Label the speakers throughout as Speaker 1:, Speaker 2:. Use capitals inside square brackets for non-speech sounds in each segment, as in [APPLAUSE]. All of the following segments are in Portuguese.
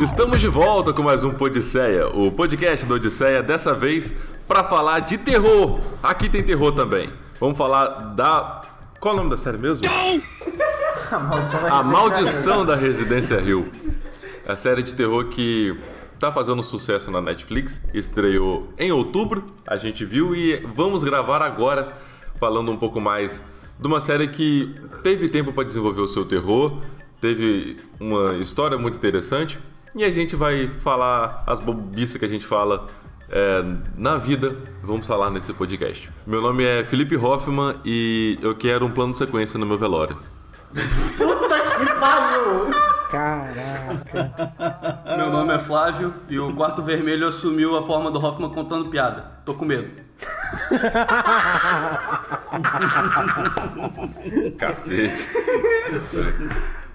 Speaker 1: Estamos de volta com mais um Podisseia, o podcast do Odisseia, dessa vez para falar de terror. Aqui tem terror também. Vamos falar da. Qual é o nome da série mesmo? [LAUGHS]
Speaker 2: A maldição da
Speaker 1: A
Speaker 2: Residência
Speaker 1: Maldição da Residência Hill. A série de terror que tá fazendo sucesso na Netflix, estreou em outubro, a gente viu e vamos gravar agora falando um pouco mais de uma série que teve tempo para desenvolver o seu terror, teve uma história muito interessante e a gente vai falar as bobiças que a gente fala é, na vida, vamos falar nesse podcast. Meu nome é Felipe Hoffman e eu quero um plano de sequência no meu velório.
Speaker 2: Puta que pariu!
Speaker 3: Caraca.
Speaker 4: Meu nome é Flávio e o quarto vermelho assumiu a forma do Hoffman contando piada. Tô com medo. [LAUGHS]
Speaker 1: Cacete.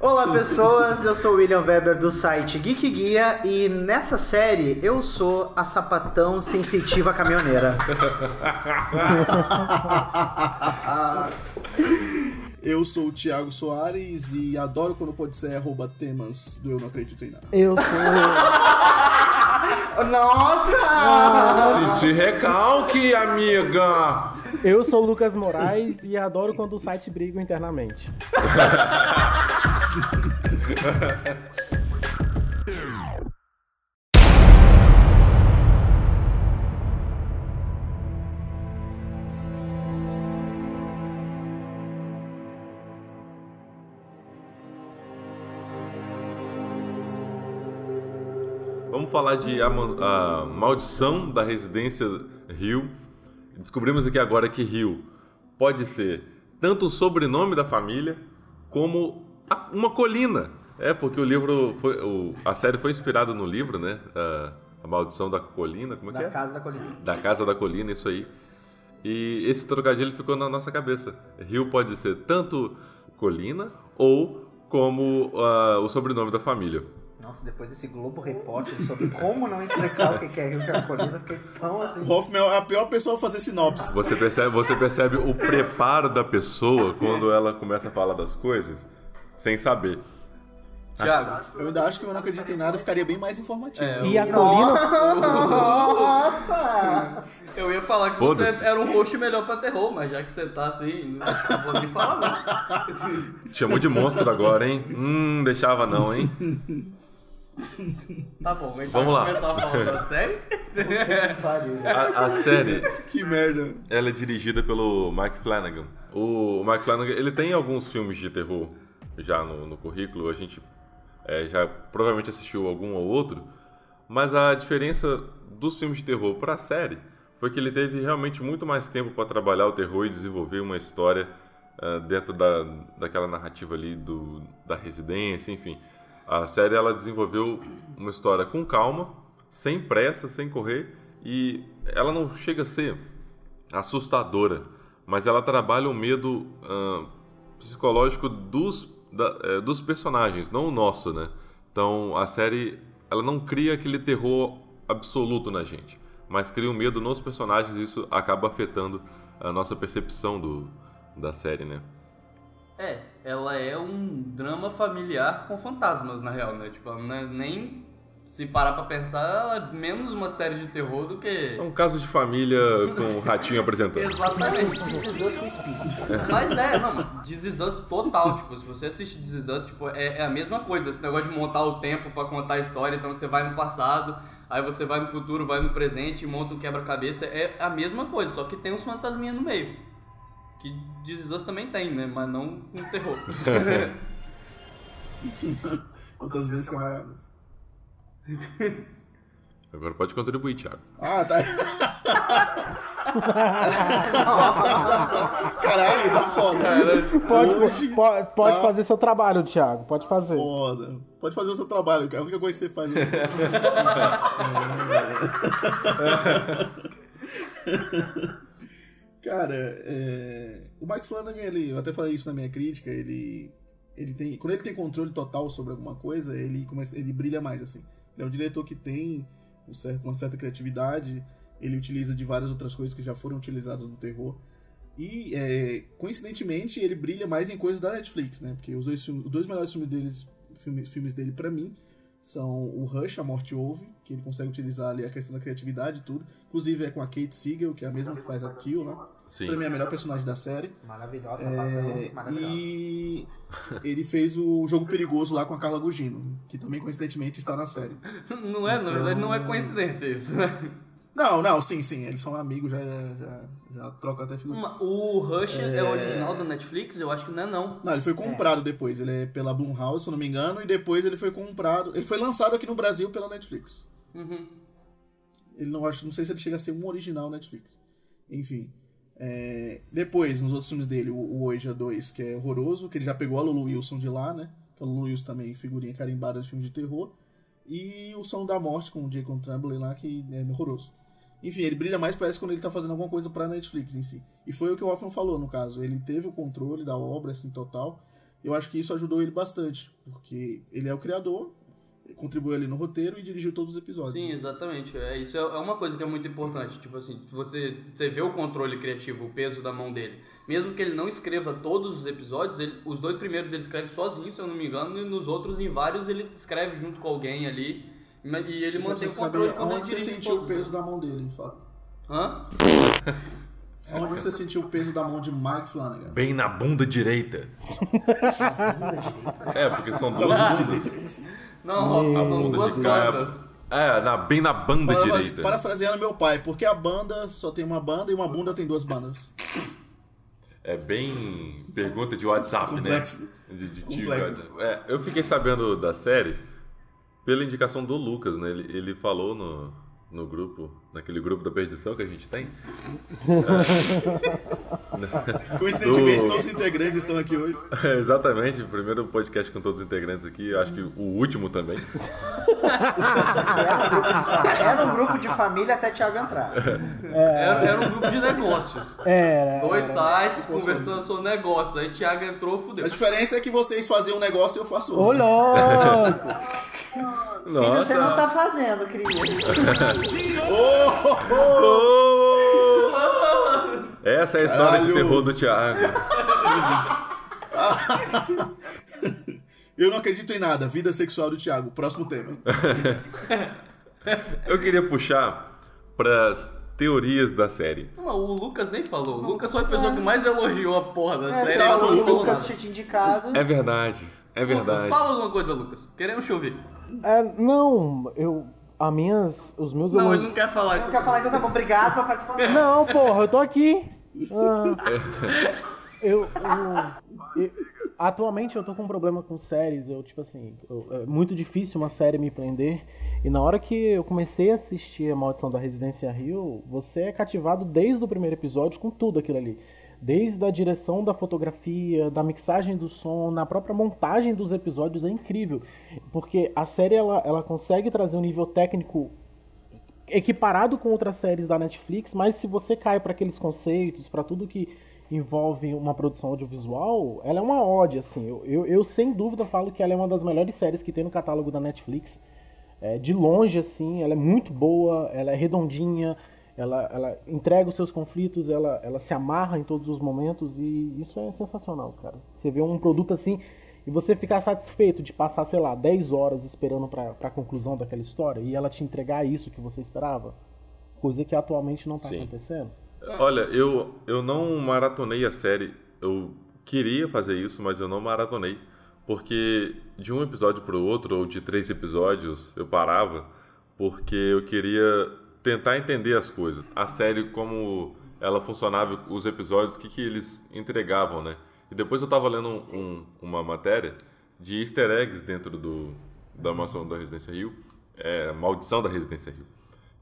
Speaker 2: Olá pessoas, eu sou o William Weber do site Geek Guia e nessa série eu sou a sapatão sensitiva caminhoneira. [LAUGHS]
Speaker 5: Eu sou o Thiago Soares e adoro quando pode ser arroba temas do Eu Não Acredito em Nada.
Speaker 3: Eu sou. [LAUGHS]
Speaker 2: Nossa!
Speaker 1: Senti recalque, amiga.
Speaker 3: Eu sou o Lucas Moraes e adoro quando o site briga internamente. [LAUGHS]
Speaker 1: Vamos falar de a, a maldição da residência Rio. Descobrimos aqui agora que Rio pode ser tanto o sobrenome da família como uma colina. É porque o livro foi, o- a série foi inspirada no livro, né? A, a maldição da colina, como é que
Speaker 2: Da
Speaker 1: é?
Speaker 2: casa da colina.
Speaker 1: Da Casa da Colina, isso aí. E esse trocadilho ficou na nossa cabeça. Rio pode ser tanto colina ou como ah, o sobrenome da família.
Speaker 2: Nossa, depois desse Globo Repórter sobre como não explicar o que é Rio que é colina, eu fiquei tão assim.
Speaker 5: Hoffman é a pior pessoa a fazer sinopse.
Speaker 1: Você percebe, você percebe o preparo da pessoa quando ela começa a falar das coisas sem saber.
Speaker 4: Thiago,
Speaker 5: Eu ainda acho que eu não acredito em nada, ficaria bem mais informativo.
Speaker 4: É,
Speaker 3: E a colina.
Speaker 2: Nossa! [LAUGHS]
Speaker 4: eu ia falar que você era um host melhor pra terror, mas já que você tá assim, não vou nem falar não. [LAUGHS]
Speaker 1: Chamou de monstro agora, hein? Hum, deixava não, hein?
Speaker 4: Tá bom, então
Speaker 1: Vamos lá.
Speaker 4: começar a falar da série.
Speaker 1: A, a série, [LAUGHS]
Speaker 5: Que merda.
Speaker 1: ela é dirigida pelo Mike Flanagan. O Mike Flanagan, ele tem alguns filmes de terror já no, no currículo. A gente é, já provavelmente assistiu algum ou outro. Mas a diferença dos filmes de terror para a série foi que ele teve realmente muito mais tempo para trabalhar o terror e desenvolver uma história ah, dentro da, daquela narrativa ali do, da residência, enfim. A série ela desenvolveu uma história com calma, sem pressa, sem correr, e ela não chega a ser assustadora, mas ela trabalha o medo ah, psicológico dos, da- eh, dos personagens, não o nosso, né? Então a série ela não cria aquele terror absoluto na gente, mas cria um medo nos personagens e isso acaba afetando a nossa percepção do, da série, né?
Speaker 4: É, ela é um drama familiar com fantasmas, na real, né? Tipo, ela não é nem. Se parar pra pensar, ela é menos uma série de terror do que.
Speaker 1: É um caso de família com o ratinho apresentando. [LAUGHS]
Speaker 4: Exatamente.
Speaker 2: This is us com espírito.
Speaker 4: Mas é, não, This total, tipo, se você assiste This Is Us, tipo, é, é a mesma coisa, esse negócio de montar o tempo pra contar a história, então você vai no passado, aí você vai no futuro, vai no presente e monta um quebra-cabeça, é a mesma coisa, só que tem uns fantasminha no meio. Que This Is Us também tem, né, mas não com terror. [LAUGHS]
Speaker 5: Outras vezes, camaradas.
Speaker 1: Agora pode contribuir, Thiago.
Speaker 5: Ah, tá. Caralho, tá foda.
Speaker 3: Pode,
Speaker 5: Hoje
Speaker 3: pode, pode
Speaker 5: tá
Speaker 3: fazer seu trabalho, Thiago. Pode fazer.
Speaker 5: Foda. Pode fazer o seu trabalho, cara. A única coisa que você faz é Cara, é, o Mike Flanagan, ele, eu até falei isso na minha crítica, ele, ele tem, quando ele tem controle total sobre alguma coisa, ele começa, ele brilha mais assim. Ele é um diretor que tem um certo, uma certa criatividade, ele utiliza de várias outras coisas que já foram utilizadas no terror. E, é, coincidentemente, ele brilha mais em coisas da Netflix, né? Porque os dois, os dois melhores filmes, deles, filmes, filmes dele, pra mim, são o Rush, a Morte Ouve, que ele consegue utilizar ali a questão da criatividade e tudo. Inclusive é com a Kate Siegel, que é a mesma que faz a Tio lá.
Speaker 1: Sim.
Speaker 5: Pra mim é a melhor personagem da série.
Speaker 2: Maravilhosa,
Speaker 5: É,
Speaker 2: maravilhosa.
Speaker 5: e ele fez o Jogo Perigoso lá com a Carla Gugino, que também coincidentemente está na série. [LAUGHS]
Speaker 4: Não é, na verdade, não é coincidência isso. né?
Speaker 5: Não, não, sim, sim, eles são amigos, já, já, já trocam até figura.
Speaker 4: Uma- O Rush é... original da Netflix? Eu acho que não é não.
Speaker 5: Não, ele foi comprado depois, ele é pela Blumhouse, se eu não me engano, e depois ele foi comprado. Ele foi lançado aqui no Brasil pela Netflix.
Speaker 4: Uhum.
Speaker 5: Ele não acho, não sei se ele chega a ser um original Netflix. Enfim. é, depois, nos outros filmes dele, o, o Oja 2, que é horroroso, que ele já pegou a Lulu Wilson de lá, né? Que a Lulu Wilson também figurinha carimbada de filme de terror. E o Som da Morte com o Jacob Tremblay lá, que é horroroso. Enfim, ele brilha mais, parece, quando ele tá fazendo alguma coisa pra Netflix em si. E foi o que o Hoffman falou, no caso. Ele teve o controle da obra, assim, total. Eu acho que isso ajudou ele bastante, porque ele é o criador, contribuiu ali no roteiro e dirigiu todos os episódios.
Speaker 4: Sim, exatamente. É, isso é é uma coisa que é muito importante. Tipo assim, você, você vê o controle criativo, o peso da mão dele. Mesmo que ele não escreva todos os episódios, ele- os dois primeiros ele escreve sozinho, se eu não me engano, e nos outros, em vários, ele escreve junto com alguém ali. E ele mantém o controle quando ele
Speaker 5: Onde você sentiu o peso da mão dele, fala.
Speaker 4: Hã?
Speaker 5: Onde você sentiu o peso da mão de Mike Flanagan?
Speaker 1: Bem na bunda direita. [LAUGHS] é, porque são duas bundas.
Speaker 4: Não,
Speaker 1: A
Speaker 4: são
Speaker 1: bunda
Speaker 4: duas bandas.
Speaker 1: é, na, bem na banda
Speaker 5: Parafra-
Speaker 1: direita.
Speaker 5: Parafraseando meu pai, porque a banda só tem uma banda e uma bunda tem duas bandas.
Speaker 1: É bem pergunta de WhatsApp,
Speaker 5: Complexo.
Speaker 1: né? De, de tio,
Speaker 5: Complexo.
Speaker 1: É, eu fiquei sabendo da série pela indicação do Lucas, né? Ele, ele falou no, no grupo, naquele grupo da perdição que a gente tem. [LAUGHS]
Speaker 5: Coincidentemente,
Speaker 1: Do-
Speaker 5: todos os integrantes estão aqui hoje.
Speaker 1: É, exatamente, primeiro podcast com todos os integrantes aqui, acho que o último também.
Speaker 2: Era um grupo de família até Thiago entrar.
Speaker 4: Era, era um grupo de negócios.
Speaker 3: Era.
Speaker 4: Dois sites conversando sobre negócios. Aí Thiago entrou, fudeu.
Speaker 5: A diferença é que vocês faziam um negócio e eu faço
Speaker 3: Ô,
Speaker 5: outro. [LAUGHS]
Speaker 3: louco!
Speaker 2: Filho, você não tá fazendo, querido. [LAUGHS]
Speaker 1: Essa é a história de
Speaker 5: Caralho.
Speaker 1: terror do Thiago. [LAUGHS]
Speaker 5: Eu não acredito em nada. Vida sexual do Thiago. Próximo tema. [LAUGHS]
Speaker 1: Eu queria puxar pras teorias da série.
Speaker 4: Não, o Lucas nem falou. O Lucas foi a pessoa que mais elogiou a porra da
Speaker 2: É,
Speaker 4: série.
Speaker 5: tá
Speaker 2: o Lucas tinha te indicado.
Speaker 1: É verdade, é
Speaker 4: Lucas,
Speaker 1: verdade.
Speaker 4: fala alguma coisa, Lucas. Queremos te ouvir.
Speaker 3: É, não, eu. A minhas. Os meus
Speaker 4: Não, ele não quer falar.
Speaker 2: Não quer falar, então tá bom. Obrigado pela participação.
Speaker 3: Não, porra, eu tô aqui. [LAUGHS] Ah, eu, eu- eu- Atualmente eu tô com um problema com séries. Eu, tipo assim, eu- é muito difícil uma série me prender. E na hora que eu comecei a assistir A Maldição da Residência Rio, você é cativado desde o primeiro episódio com tudo aquilo ali. Desde a direção da fotografia, da mixagem do som, na própria montagem dos episódios é incrível. Porque a série ela, ela consegue trazer um nível técnico equiparado com outras séries da Netflix, mas se você cai para aqueles conceitos, para tudo que envolve uma produção audiovisual, ela é uma ode, assim. Eu, eu, eu, sem dúvida falo que ela é uma das melhores séries que tem no catálogo da Netflix. É, de longe, assim, ela é muito boa, ela é redondinha, ela, ela entrega os seus conflitos, ela, ela se amarra em todos os momentos e isso é sensacional, cara. Você vê um produto assim e você ficar satisfeito de passar, sei lá, 10 horas esperando pra, pra conclusão daquela história e ela te entregar isso que você esperava, coisa que atualmente não tá
Speaker 1: Sim.
Speaker 3: acontecendo.
Speaker 1: Olha, eu, eu não maratonei a série. Eu queria fazer isso, mas eu não maratonei. Porque de um episódio para o outro, ou de três episódios, eu parava. Porque eu queria tentar entender as coisas. A série, como ela funcionava, os episódios, o que, que eles entregavam, né? E depois eu tava lendo um- um- uma matéria de easter eggs dentro do, da mansão da Residência Rio. É, Maldição da Residência Rio.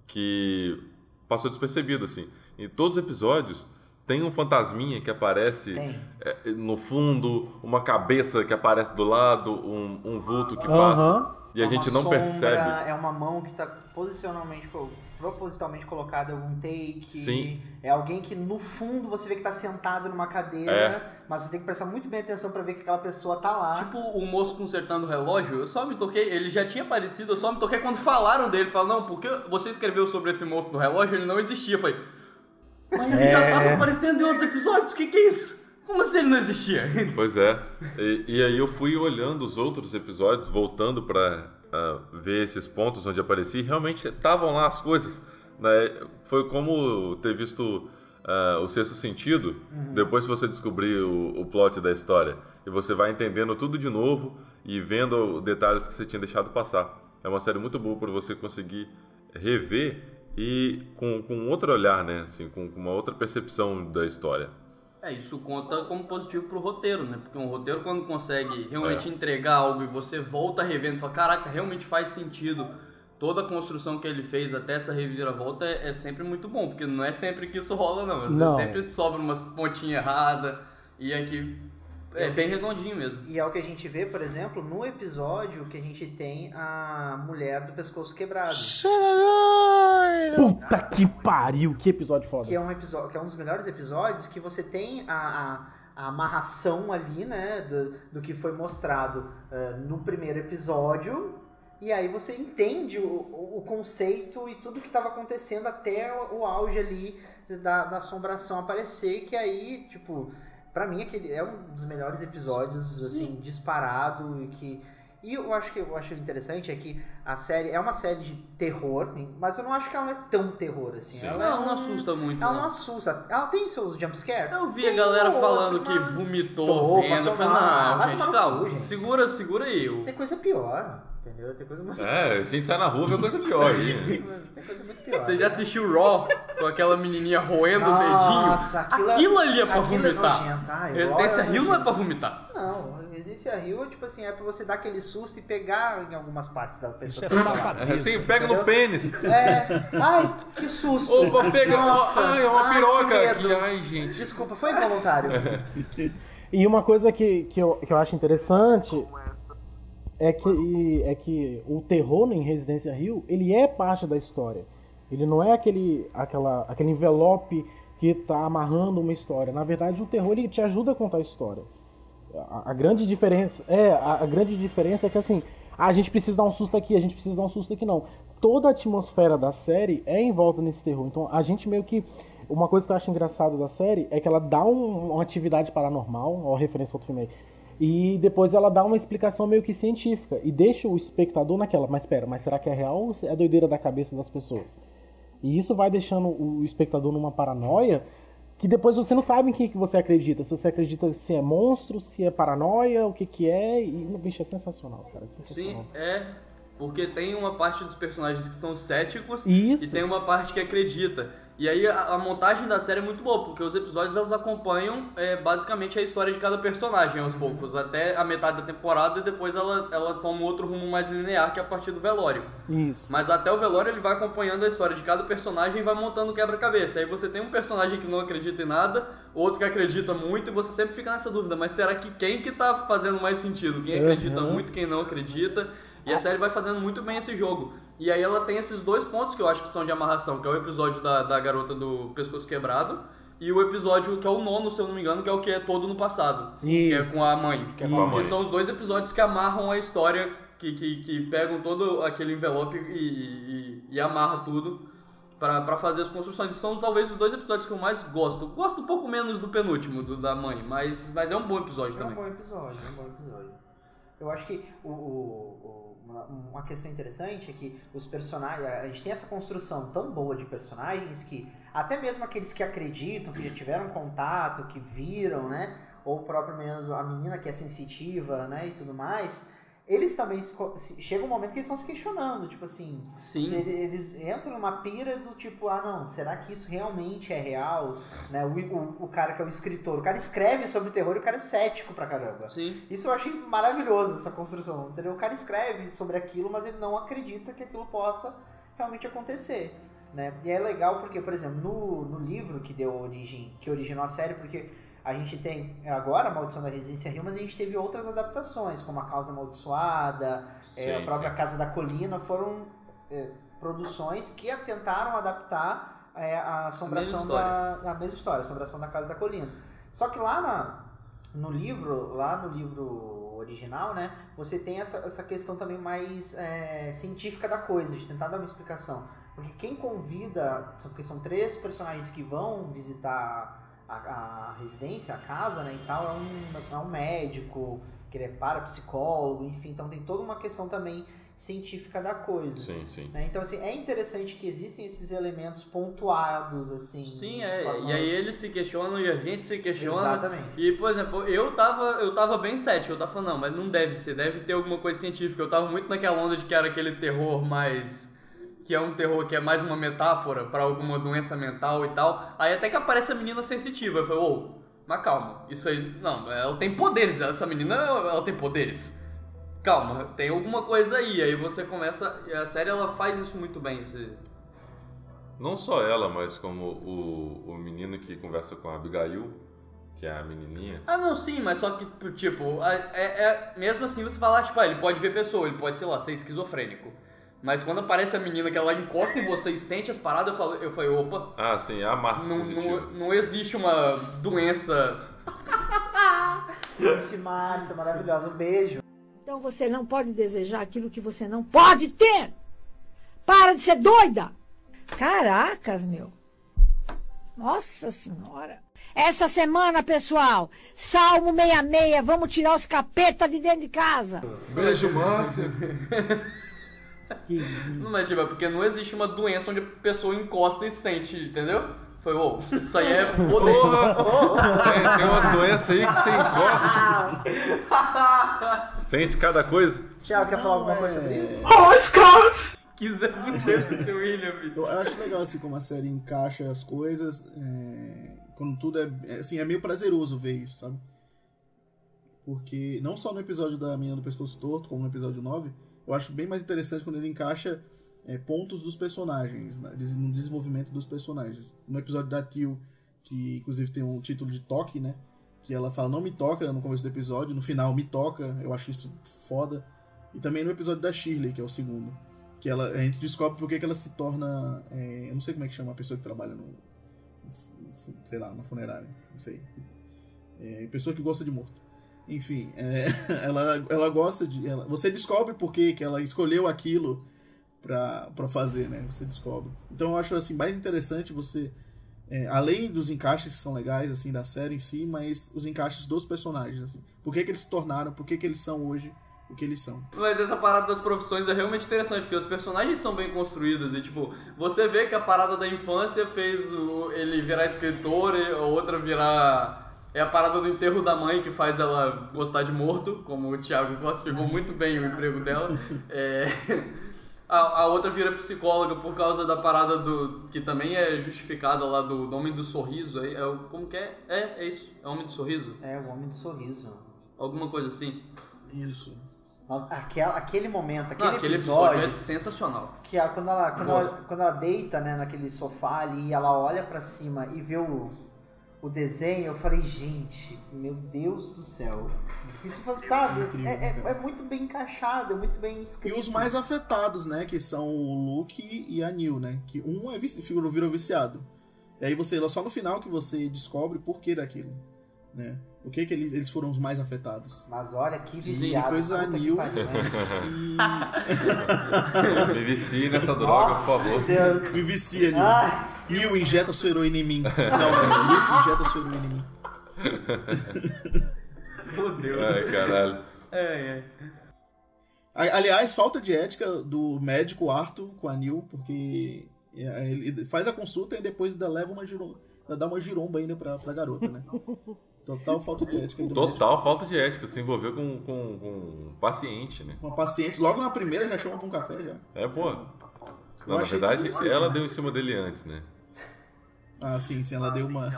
Speaker 1: Que passou despercebido, assim. Em todos os episódios tem um fantasminha que aparece é, no fundo, uma cabeça que aparece do lado, um, um vulto que passa. E a
Speaker 2: É uma
Speaker 1: gente não
Speaker 2: sombra,
Speaker 1: percebe.
Speaker 2: É uma mão que tá posicionalmente, propositalmente colocada em algum take.
Speaker 1: Sim.
Speaker 2: É alguém que no fundo você vê que tá sentado numa cadeira,
Speaker 1: É.
Speaker 2: mas você tem que prestar muito bem atenção pra ver que aquela pessoa tá lá.
Speaker 4: Tipo o moço consertando o relógio, eu só me toquei, ele já tinha aparecido, eu só me toquei quando falaram dele. Falaram, não, porque você escreveu sobre esse moço do relógio, ele não existia. Eu falei, mas ele já tava aparecendo em outros episódios, o que que é isso? Como assim ele não existia? [LAUGHS]
Speaker 1: Pois é. E, e aí eu fui olhando os outros episódios, voltando pra uh, ver esses pontos onde aparecia, realmente estavam lá as coisas. Né? Foi como ter visto uh, o sexto sentido, uhum. depois que você descobrir o, o plot da história. E você vai entendendo tudo de novo e vendo detalhes que você tinha deixado passar. É uma série muito boa para você conseguir rever e com, com outro olhar, né? Assim, com, com uma outra percepção da história.
Speaker 4: É, isso conta como positivo pro roteiro, né? Porque um roteiro, quando consegue realmente é. entregar algo e você volta revendo e fala, caraca, realmente faz sentido. Toda a construção que ele fez até essa reviravolta é, é sempre muito bom, porque não é sempre que isso rola, não. Não. sempre sobra umas pontinhas erradas e aqui é bem redondinho mesmo.
Speaker 2: E é o que a gente vê, por exemplo, no episódio que a gente tem a mulher do pescoço quebrado.
Speaker 3: Puta que pariu, que episódio foda.
Speaker 2: Que é um episódio, que é um dos melhores episódios que você tem a, a, a amarração ali, né, do, do que foi mostrado uh, no primeiro episódio. E aí você entende o, o conceito e tudo que estava acontecendo até o, o auge ali da, da assombração aparecer, que aí, tipo, para mim aquele é um dos melhores episódios assim Sim. disparado e que e eu acho que eu acho interessante é que a série é uma série de terror, mas eu não acho que ela é tão terror assim.
Speaker 4: Sim.
Speaker 2: Ela
Speaker 4: não, é não assusta muito.
Speaker 2: Ela não. não assusta. Ela tem seus jumpscare.
Speaker 4: Eu vi a galera um falando outro, que vomitou Tô, vendo. Eu falei, não, gente, calma. Gente. Segura, segura aí.
Speaker 2: Tem coisa pior. Entendeu? Tem coisa
Speaker 1: muito É, a gente sai na rua e vê coisa pior aí.
Speaker 2: Tem coisa muito pior.
Speaker 4: Você já assistiu Raw com aquela menininha roendo Nossa, o dedinho? Nossa, aquilo, aquilo ali é pra é vomitar. É Residência Rio não é pra vomitar.
Speaker 2: Não, Residência Rio, tipo assim, é pra você dar aquele susto e pegar em algumas partes da pessoa.
Speaker 1: É, sim, pega entendeu? no pênis.
Speaker 2: É. Ai, que susto.
Speaker 1: Opa, pega. Nossa, ai, é uma ai, piroca aqui. Ai, gente.
Speaker 2: Desculpa, foi involuntário. [LAUGHS]
Speaker 3: e uma coisa que, que, eu, que eu acho interessante é que, é que o terror em Residência Rio, ele é parte da história. Ele não é aquele, aquela, aquele envelope que está amarrando uma história. Na verdade, o terror ele te ajuda a contar a história. A, a grande diferença é a, a, grande diferença é que assim, ah, a gente precisa dar um susto aqui, a gente precisa dar um susto aqui não. Toda a atmosfera da série é em volta nesse terror. Então, a gente meio que uma coisa que eu acho engraçado da série é que ela dá um, uma atividade paranormal, ó, referência ao outro filme aí e depois ela dá uma explicação meio que científica e deixa o espectador naquela, mas espera, mas será que é real ou é doideira da cabeça das pessoas? E isso vai deixando o espectador numa paranoia que depois você não sabe em quem que você acredita. Se você acredita se é monstro, se é paranoia, o que que é. E, bicho, é sensacional, cara. É sensacional.
Speaker 4: Sim, é. Porque tem uma parte dos personagens que são céticos
Speaker 3: Isso.
Speaker 4: e tem uma parte que acredita. E aí a, a, montagem da série é muito boa, porque os episódios elas acompanham é, basicamente a história de cada personagem aos poucos, até a metade da temporada e depois ela, ela toma outro rumo mais linear que é a partir do velório.
Speaker 3: Isso.
Speaker 4: Mas até o velório ele vai acompanhando a história de cada personagem e vai montando quebra-cabeça. Aí você tem um personagem que não acredita em nada, outro que acredita muito e você sempre fica nessa dúvida, mas será que quem que tá fazendo mais sentido? Quem acredita uhum. muito, quem não acredita? E a série vai fazendo muito bem esse jogo. E aí ela tem esses dois pontos que eu acho que são de amarração, que é o episódio da, da garota do pescoço quebrado e o episódio que é o nono, se eu não me engano, que é o que é todo no passado, Isso. que é com a mãe. Que, é com a mãe. que são os dois episódios que amarram a história, que, que, que pegam todo aquele envelope e, e, e amarra tudo para fazer as construções. E são talvez os dois episódios que eu mais gosto. Gosto um pouco menos do penúltimo, do da mãe, mas, mas é um bom episódio
Speaker 2: é
Speaker 4: também.
Speaker 2: É um bom episódio, é um bom episódio. Eu acho que o, o uma, questão interessante é que os personagens. A gente tem essa construção tão boa de personagens que até mesmo aqueles que acreditam, que já tiveram contato, que viram, né? Ou próprio mesmo a menina que é sensitiva, né? E tudo mais eles também chega um momento que eles estão se questionando, tipo assim,
Speaker 4: Sim.
Speaker 2: Eles, entram numa pira do tipo, ah não, será que isso realmente é real? Né? O, o, o, cara que é o escritor, o cara escreve sobre terror e o cara é cético pra caramba.
Speaker 4: Sim.
Speaker 2: Isso eu achei maravilhoso, essa construção, entendeu? O cara escreve sobre aquilo, mas ele não acredita que aquilo possa realmente acontecer. Né? E é legal porque, por exemplo, no, no livro que deu origem, que originou a série, porque a gente tem agora a Maldição da Residência Rio, mas a gente teve outras adaptações, como a Casa Amaldiçoada, sim, é, a própria sim. Casa da Colina, foram é, produções que tentaram adaptar é, a assombração a da a mesma história, a assombração da Casa da Colina. Só que lá na, no livro, lá no livro original, né, você tem essa, essa questão também mais é, científica da coisa, de tentar dar uma explicação. Porque quem convida, porque são três personagens que vão visitar a, a, residência, a casa, né, e tal, é um, é um médico, que ele é parapsicólogo, enfim, então tem toda uma questão também científica da coisa.
Speaker 1: Sim, sim.
Speaker 2: né? Então, assim, é interessante que existem esses elementos pontuados, assim.
Speaker 4: Sim, é. E aí eles se questionam e a gente se questiona.
Speaker 2: Exatamente.
Speaker 4: E, por exemplo, eu tava, eu tava bem cético, eu tava falando, não, mas não deve ser, deve ter alguma coisa científica. Eu tava muito naquela onda de que era aquele terror mais. Que é um terror que é mais uma metáfora pra alguma doença mental e tal. Aí até que aparece a menina sensitiva. Eu falei, ô, mas calma, isso aí. Não, ela tem poderes, essa menina ela tem poderes. Calma, tem alguma coisa aí. Aí você começa. e A série ela faz isso muito bem. Esse...
Speaker 1: Não só ela, mas como o, o menino que conversa com a Abigail, que é a menininha.
Speaker 4: Ah, não, sim, mas só que, tipo, é, é- é- mesmo assim você falar, tipo, ah, ele pode ver pessoa, ele pode, sei lá, ser esquizofrênico. Mas quando aparece a menina que ela encosta em você e sente as paradas, eu falei, eu falei opa,
Speaker 1: Ah, sim, a Márcia
Speaker 4: não, não, não existe uma doença. [LAUGHS]
Speaker 2: Esse Márcia, maravilhosa. Um beijo.
Speaker 6: Então você não pode desejar aquilo que você não pode ter. Para de ser doida. Caracas, meu. Nossa Senhora. Essa semana, pessoal, Salmo 66, vamos tirar os capeta de dentro de casa.
Speaker 1: Beijo, Márcia. [LAUGHS]
Speaker 3: Que
Speaker 4: Não, mas, tipo, é porque não existe uma doença onde a pessoa encosta e sente, entendeu? Foi, ô, isso aí é poder.
Speaker 1: tem, tem umas doenças aí que você encosta. Sente cada coisa.
Speaker 2: Tiago, quer falar alguma
Speaker 5: é-
Speaker 2: coisa sobre isso?
Speaker 4: Quiser você, seu William, bicho.
Speaker 5: Eu acho legal assim como a série encaixa as coisas, é, quando tudo é, é, assim, é meio prazeroso ver isso, sabe? Porque não só no episódio da menina do pescoço torto, como no episódio 9, eu acho bem mais interessante quando ele encaixa é, pontos dos personagens, né, no desenvolvimento dos personagens. No episódio da Tio, que inclusive tem um título de toque, né? Que ela fala não me toca no começo do episódio, no final me toca, eu acho isso foda. E também no episódio da Shirley, que é o segundo que ela, a gente descobre por que ela se torna. é, eu não sei como é que chama a pessoa que trabalha no. sei lá, na funerária. Não sei. É, pessoa que gosta de morto. Enfim, é, [LAUGHS] ela, ela gosta de. ela- você descobre por que ela escolheu aquilo pra fazer, né? Você descobre. Então eu acho assim, mais interessante você. é, além dos encaixes que são legais, assim, da série em si, mas os encaixes dos personagens, assim. Por que, que eles se tornaram, por que, que eles são hoje o que eles são.
Speaker 4: Mas essa parada das profissões é realmente interessante, porque os personagens são bem construídos e, tipo, você vê que a parada da infância fez o- ele virar escritor a outra virar. É a parada do enterro da mãe que faz ela gostar de morto, como o Thiago classificou muito bem o emprego dela. [LAUGHS] É, A, a outra vira psicóloga por causa da parada do. que também é justificada lá do, do Homem do Sorriso. É, é, o- como que é? É, é isso. É Homem do Sorriso?
Speaker 2: É, o Homem do Sorriso.
Speaker 4: Alguma coisa assim.
Speaker 5: Isso.
Speaker 2: Nossa, aquela, aquele momento, aquele,
Speaker 4: Não, aquele
Speaker 2: episódio,
Speaker 4: episódio é sensacional.
Speaker 2: que a- quando, ela, quando, ela, quando ela deita né, naquele sofá ali e ela olha pra cima e vê o, o desenho, eu falei, gente, meu Deus do céu. Isso, você sabe,
Speaker 5: Incrível,
Speaker 2: é, é- é muito bem encaixado, é muito bem
Speaker 5: E
Speaker 2: escrito.
Speaker 5: os mais afetados, né? Que são o Luke e a Neil, né? Que um é vici- virou, virou viciado. E aí você, só no final que você descobre o porquê daquilo, né? Por que, que eles, eles foram os mais afetados.
Speaker 2: Mas olha que viciado.
Speaker 5: depois a Nil-
Speaker 2: né?
Speaker 5: E [LAUGHS]
Speaker 1: Me vicie nessa droga, por
Speaker 2: Nossa,
Speaker 1: favor.
Speaker 2: Deus.
Speaker 5: me vicia, Neil.
Speaker 2: Ai,
Speaker 5: Neil, injeta sua heroína em mim. [LAUGHS] Não, não, Luke, injeta sua heroína em mim.
Speaker 4: Meu [LAUGHS] Deus.
Speaker 1: Ai, caralho.
Speaker 4: É, é.
Speaker 5: Aliás, falta de ética do médico Arthur com a Neil, porque é, ele faz a consulta e depois ainda leva uma giromba, ainda dá uma giromba ainda pra, pra garota, né? Total falta de ética. do médico.
Speaker 1: Total falta de ética. Se envolveu com, com, com um paciente, né?
Speaker 5: Uma paciente, logo na primeira já chama pra um café já.
Speaker 1: É, pô. Não, na verdade, ela deu em cima dele antes, né?
Speaker 5: Ah, sim, sim, ela deu uma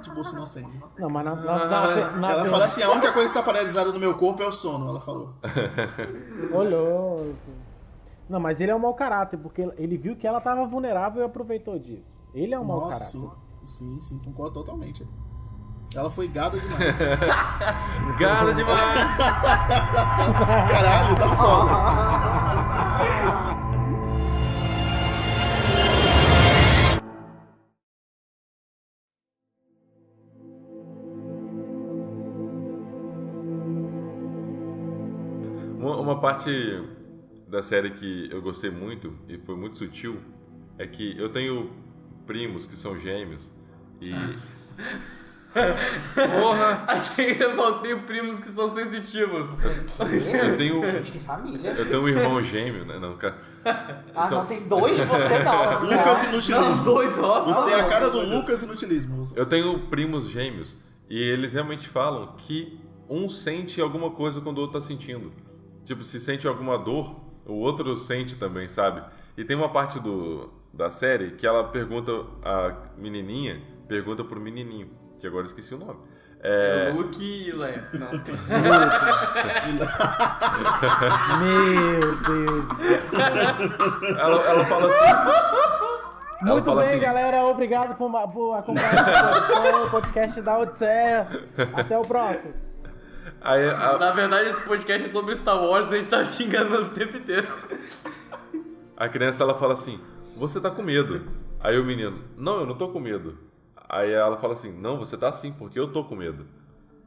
Speaker 5: de bolsa inocente.
Speaker 3: Não, mas na, na, na, na-
Speaker 5: Ela fala assim, a única coisa que tá paralisada no meu corpo é o sono, ela falou.
Speaker 3: Louco. Não, mas ele é um mau caráter, porque ele viu que ela tava vulnerável e aproveitou disso. Ele é um mau
Speaker 5: Nossa,
Speaker 3: caráter.
Speaker 5: sim, sim, sim, concordo totalmente. Ela foi gada demais. [LAUGHS]
Speaker 1: Gada demais! [LAUGHS]
Speaker 5: Caralho, tá foda. [LAUGHS]
Speaker 1: parte da série que eu gostei muito e foi muito sutil é que eu tenho primos que são gêmeos e [LAUGHS] Porra!
Speaker 4: Achei que eu tenho primos que são sensitivos.
Speaker 1: Eu tenho,
Speaker 2: Gente, que família.
Speaker 1: eu tenho um irmão gêmeo, né? Não, cara.
Speaker 2: Ah,
Speaker 1: São-
Speaker 2: não, tem dois de você não.
Speaker 5: Lucas
Speaker 2: Ah,
Speaker 4: Os
Speaker 5: Inutilismo.
Speaker 4: dois, ó.
Speaker 5: Você é a cara do Lucas Inutilismo.
Speaker 1: Eu tenho primos gêmeos e eles realmente falam que um sente alguma coisa quando o outro tá sentindo. Tipo, se sente alguma dor, o outro sente também, sabe? E tem uma parte do, da série que ela pergunta, a menininha pergunta pro menininho, que agora eu esqueci o nome. É,
Speaker 4: Luke e Leia. [LAUGHS] Não. [LAUGHS]
Speaker 3: Meu Deus.
Speaker 1: ela, ela fala assim. ela
Speaker 3: Muito
Speaker 1: fala
Speaker 3: bem,
Speaker 1: assim,
Speaker 3: galera. Obrigado por, por acompanhar podcast, podcast da Odisseia. Até o próximo.
Speaker 1: Aí, a,
Speaker 4: Na verdade, esse podcast é sobre Star Wars e a gente tá te enganando o tempo inteiro.
Speaker 1: A criança ela fala assim: Você tá com medo. Aí o menino: Não, eu não tô com medo. Aí ela fala assim: Não, você tá sim, porque eu tô com medo.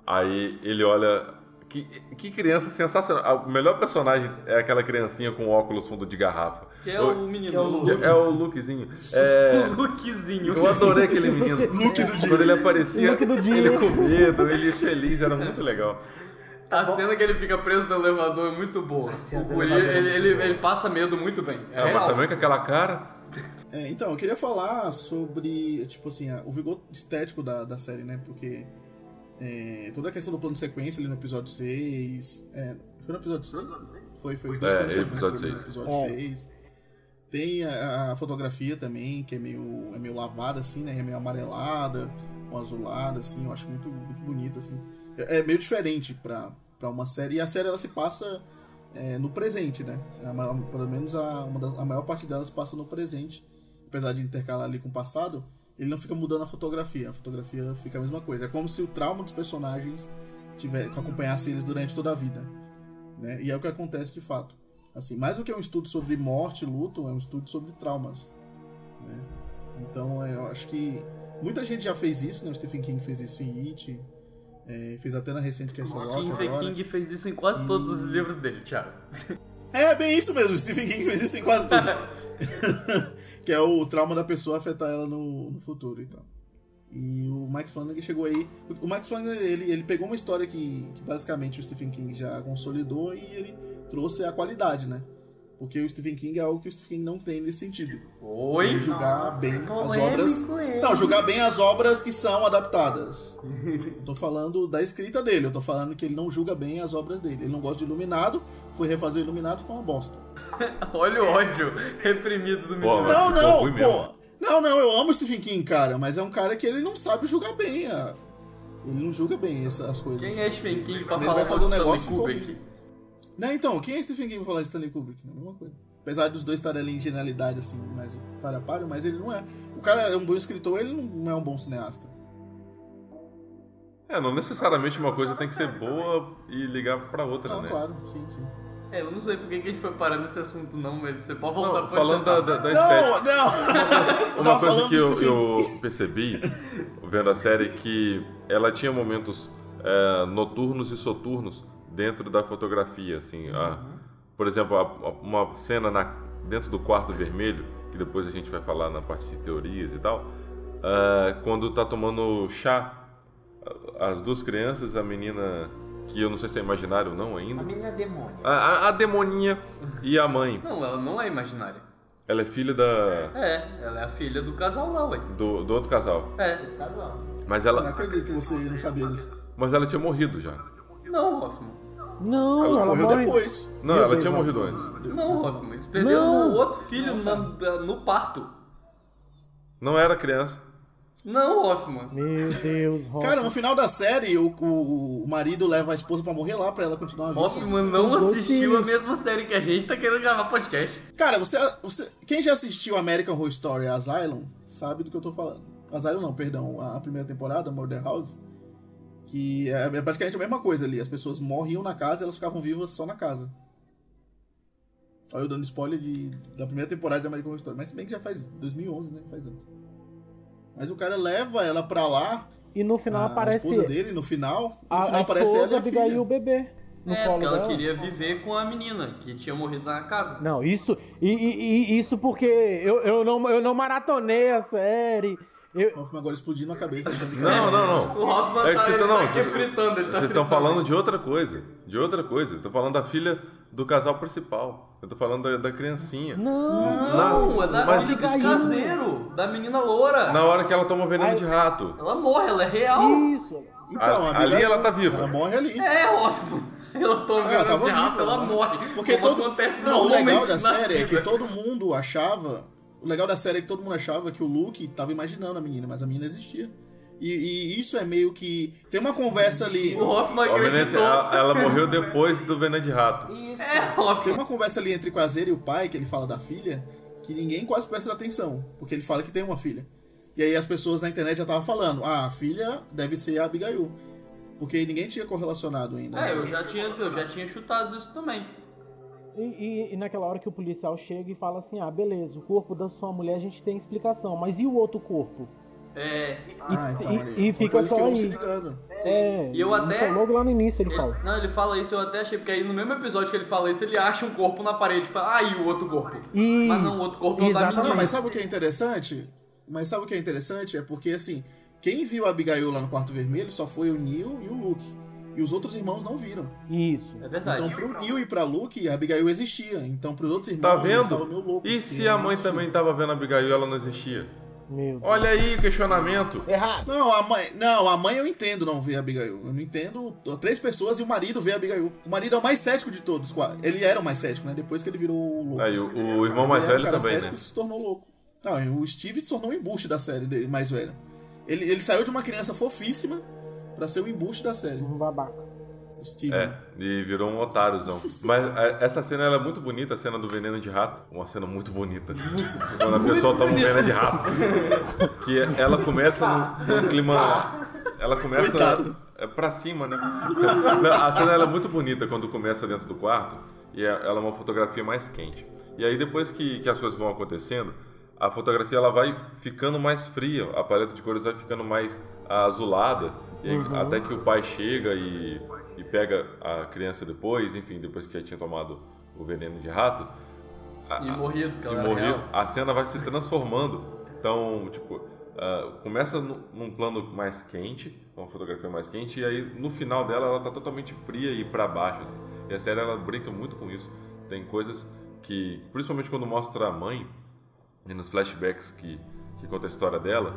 Speaker 1: Aí ele olha. Que, que criança sensacional. O melhor personagem é aquela criancinha com óculos fundo de garrafa.
Speaker 4: Que é o menino.
Speaker 2: que é o Luke.
Speaker 1: é o Lukezinho. É, [LAUGHS]
Speaker 4: O Lukezinho.
Speaker 1: eu adorei aquele menino.
Speaker 5: Luke do dia.
Speaker 1: Quando ele aparecia,
Speaker 3: Luke do dia.
Speaker 1: ele com medo, ele feliz, era muito legal.
Speaker 4: A cena que ele fica preso no elevador é muito boa.
Speaker 2: A cena
Speaker 4: O guri,
Speaker 2: elevador é
Speaker 4: ele,
Speaker 2: muito
Speaker 4: ele,
Speaker 2: boa.
Speaker 4: ele passa medo muito bem. É,
Speaker 1: É, mas
Speaker 4: real.
Speaker 1: também com aquela cara.
Speaker 5: É, então, eu queria falar sobre, tipo assim, a- o vigor estético da, da série, né? Porque é, toda a questão do plano de sequência ali no episódio 6. É, foi no episódio 6? Foi, foi os dois
Speaker 1: É,
Speaker 5: planos
Speaker 1: episódio
Speaker 5: sequência,
Speaker 1: seis.
Speaker 5: foi no episódio
Speaker 3: É.
Speaker 5: 6. Tem a, a fotografia também, que é meio, é meio lavada, assim, né? É meio amarelada, com azulada, assim. Eu acho muito, muito bonito, assim. É, meio diferente pra uma série. E a série, ela se passa é, no presente, né? A ma- pelo menos a, das- a maior parte delas passa no presente. Apesar de intercalar ali com o passado, ele não fica mudando a fotografia. A fotografia fica a mesma coisa. É como se o trauma dos personagens tiver, acompanhasse eles durante toda a vida. Né? E é o que acontece de fato. Assim, mais do que um estudo sobre morte e luto, é um estudo sobre traumas. né? Então, é, eu acho que muita gente já fez isso, né? O Stephen King fez isso em It, é, fez até na recente Castle Rock
Speaker 4: Stephen
Speaker 5: agora.
Speaker 4: King fez isso em quase todos os livros dele, Thiago.
Speaker 5: É, bem isso mesmo. O Stephen King fez isso em quase tudo. [LAUGHS] que é o trauma da pessoa afetar ela no, no futuro e tal. E o Mike Flanagan chegou aí. O Mike Flanagan, ele, ele pegou uma história que, que basicamente o Stephen King já consolidou e ele trouxe a qualidade, né? Porque o Stephen King é algo que o Stephen King não tem nesse sentido.
Speaker 4: Oi?
Speaker 5: Ele julgar bem as obras.
Speaker 4: ele.
Speaker 5: Não, julgar bem as obras que são adaptadas. Eu tô falando da escrita dele, eu tô falando que ele não julga bem as obras dele. Ele não gosta de Iluminado, foi refazer Iluminado com uma bosta. [LAUGHS]
Speaker 4: Olha o ódio reprimido do menino.
Speaker 5: Não, não, pô. Não, não, eu amo o Stephen King, cara, mas é um cara que ele não sabe julgar bem. a- Ele não julga bem essas coisas.
Speaker 4: Quem é Stephen King pra
Speaker 5: Ele
Speaker 4: falar
Speaker 5: vai fazer um negócio
Speaker 4: Kubrick?
Speaker 5: Não, então, quem é Stephen King pra falar de Stanley Kubrick? É a mesma coisa. Apesar dos dois estarem ali em genialidade, assim, mais para a para, mas ele não é. O cara é um bom escritor, ele não é um bom cineasta.
Speaker 1: É, não necessariamente uma coisa tem que ser boa e ligar pra outra,
Speaker 5: Não,
Speaker 1: né?
Speaker 5: claro, sim, sim.
Speaker 4: É, eu não sei por que a gente foi parar nesse assunto não, mas você pode voltar
Speaker 1: Não,
Speaker 4: pra
Speaker 1: falando da, da, da estética.
Speaker 5: Não, não!
Speaker 1: Uma coisa [LAUGHS] que eu, eu percebi vendo a série que ela tinha momentos é, noturnos e soturnos dentro da fotografia, assim. a- por exemplo, a- a- uma cena na, dentro do quarto vermelho, que depois a gente vai falar na parte de teorias e tal, é, quando tá tomando chá, as duas crianças, a menina que eu não sei se é imaginário ou não
Speaker 2: A
Speaker 1: ainda,
Speaker 2: menina é demônio.
Speaker 1: a, a, a demoninha e a mãe. [LAUGHS]
Speaker 4: Não, ela não é imaginária.
Speaker 1: Ela é filha da,
Speaker 4: É, ela é a filha do casal lá, ué.
Speaker 1: do, do outro casal.
Speaker 4: É.
Speaker 2: Casal.
Speaker 1: Mas
Speaker 5: Eu não
Speaker 1: ela,
Speaker 5: acredito que você não sabia disso.
Speaker 1: mas ela tinha morrido já.
Speaker 4: Não, Hoffman.
Speaker 3: Não,
Speaker 5: Ela
Speaker 3: ela
Speaker 5: morreu
Speaker 3: morre.
Speaker 5: depois.
Speaker 1: Não,
Speaker 3: Meu
Speaker 1: ela
Speaker 3: Deus,
Speaker 1: tinha morrido antes.
Speaker 4: Não, Hoffman. Eles perderam
Speaker 3: Não.
Speaker 4: o outro filho na- no parto.
Speaker 1: Não era criança.
Speaker 4: Não, Hoffman.
Speaker 3: Meu Deus, Rock. [LAUGHS]
Speaker 5: Cara, no final da série, o, o, o marido leva a esposa pra morrer lá pra ela continuar viva.
Speaker 4: Hoffman não
Speaker 3: Os
Speaker 4: assistiu a mesma série que a gente tá querendo gravar podcast.
Speaker 5: Cara, você, você. Quem já assistiu American Horror Story Asylum sabe do que eu tô falando. Asylum não, perdão. A, a primeira temporada, Murder House. Que é, é praticamente a mesma coisa ali. As pessoas morriam na casa e elas ficavam vivas só na casa. Olha eu dando spoiler de, da primeira temporada de American Horror Story. Mas se bem que já faz 2011, né? Faz anos. Mas o cara leva ela pra lá,
Speaker 3: E no final
Speaker 5: a
Speaker 3: aparece
Speaker 5: esposa dele, no final. No
Speaker 3: a,
Speaker 5: final
Speaker 3: a
Speaker 5: aparece ela e a
Speaker 3: Abigail
Speaker 5: filha.
Speaker 3: o bebê no
Speaker 4: é,
Speaker 3: colo
Speaker 4: porque ela
Speaker 3: dela.
Speaker 4: queria viver com a menina que tinha morrido na casa.
Speaker 3: Não, isso, e, e- e isso porque eu, eu, não, eu não maratonei a série. Eu,
Speaker 5: Hoffman agora explodindo a cabeça.
Speaker 1: Não, não, não.
Speaker 4: O Hoffman
Speaker 1: É que
Speaker 4: tá,
Speaker 1: vocês
Speaker 4: ele
Speaker 1: estão
Speaker 4: tá
Speaker 1: não,
Speaker 4: aqui
Speaker 1: vocês,
Speaker 4: fritando, ele tá
Speaker 1: vocês estão falando de outra coisa, de outra coisa. Estou falando da filha do casal principal. Eu tô falando da, da criancinha.
Speaker 4: Não, é da
Speaker 1: mas-
Speaker 4: filha caseiro, da menina loura.
Speaker 1: Na hora que ela toma veneno de rato.
Speaker 4: Ela morre, ela é real.
Speaker 3: isso.
Speaker 5: Então,
Speaker 1: A- ali ela tá viva.
Speaker 5: Ela morre ali.
Speaker 4: É, Hoffman. Ela toma
Speaker 5: Ah, ela
Speaker 4: veneno
Speaker 5: tava
Speaker 4: de rato,
Speaker 5: viva,
Speaker 4: ela
Speaker 5: né?
Speaker 4: morre.
Speaker 5: Porque todo...
Speaker 4: acontece
Speaker 5: Não, o legal da
Speaker 4: na
Speaker 5: série é que todo mundo achava. O legal da série é que todo mundo achava que o Luke tava imaginando a menina, mas a menina existia. E, e isso é meio que. Tem uma conversa ali.
Speaker 4: O Hoffman acreditou.
Speaker 1: ela, ela morreu depois do veneno de rato.
Speaker 2: Isso.
Speaker 4: É,
Speaker 5: Tem uma conversa ali entre Quaser e o pai, que ele fala da filha, que ninguém quase presta atenção. Porque ele fala que tem uma filha. E aí as pessoas na internet já estavam falando: ah, a filha deve ser a Abigail. Porque ninguém tinha correlacionado ainda.
Speaker 4: É, eu já tinha, eu já tinha chutado isso também.
Speaker 3: E, e- e naquela hora que o policial chega e fala assim: ah, beleza, o corpo da sua mulher a gente tem explicação, mas e o outro corpo?
Speaker 4: É.
Speaker 5: Ah, então,
Speaker 3: e- e fica só aí.
Speaker 5: se ligando.
Speaker 3: É,
Speaker 4: E eu
Speaker 3: isso
Speaker 4: até-
Speaker 3: é logo lá no início ele
Speaker 4: Ele-
Speaker 3: fala.
Speaker 4: não, ele fala isso, eu até achei, porque aí no mesmo episódio que ele fala isso, ele acha um corpo na parede e fala, ah, e o outro corpo?
Speaker 3: Isso.
Speaker 4: Mas não, o outro corpo é o da
Speaker 3: Exatamente.
Speaker 4: menina.
Speaker 5: Não, mas sabe o que é interessante? Mas sabe o que é interessante? É porque, assim, quem viu a Abigail lá no quarto vermelho só foi o Neil e o Luke. E os outros irmãos não viram.
Speaker 3: Isso.
Speaker 4: É verdade.
Speaker 5: Então, pro Neil e pra Luke, a Abigail existia. Então, pros outros irmãos,
Speaker 1: Tá vendo?
Speaker 5: estavam meio loucos.
Speaker 1: E se a mãe também tava vendo a Abigail e ela não existia?
Speaker 3: Meu Deus.
Speaker 1: Olha aí o questionamento.
Speaker 2: Errado.
Speaker 5: Não, a mãe, não, a mãe eu entendo não ver a Abigail. Eu não entendo. Três pessoas e o marido vê a Abigail. O marido é o mais cético de todos. Ele era o mais cético, né? Depois que ele virou o louco.
Speaker 1: Aí o, o irmão mais velho
Speaker 5: cara
Speaker 1: também,
Speaker 5: cético
Speaker 1: né?
Speaker 5: se tornou louco. Não, o Steve se tornou um embuste da série dele, mais velho. Ele, ele saiu de uma criança fofíssima pra ser o embuste da série.
Speaker 3: Um babaca.
Speaker 5: O Steve.
Speaker 1: É, e virou um otáriozão. [LAUGHS] Mas é, essa cena ela é muito bonita, a cena do veneno de rato. Uma cena muito bonita. Quando a pessoa toma um veneno de rato. [LAUGHS] Que ela começa num, num clima. Ela começa.
Speaker 5: Coitado.
Speaker 1: É pra cima, né? A cena ela é muito bonita quando começa dentro do quarto. E é- ela é uma fotografia mais quente. E aí depois que, que as coisas vão acontecendo, a fotografia ela vai ficando mais fria. A paleta de cores vai ficando mais azulada. Aí, Até que o pai chega e, e pega a criança depois, enfim, depois que já tinha tomado o veneno de rato. a-
Speaker 4: E morrido, porque
Speaker 1: e morrido, a cena vai se transformando. Então, tipo, ah, começa nu- num plano mais quente, uma fotografia mais quente, e aí no final dela ela tá totalmente fria e pra baixo. Assim. E a série ela brinca muito com isso. Tem coisas que, principalmente quando mostra a mãe, e nos flashbacks que, que conta a história dela,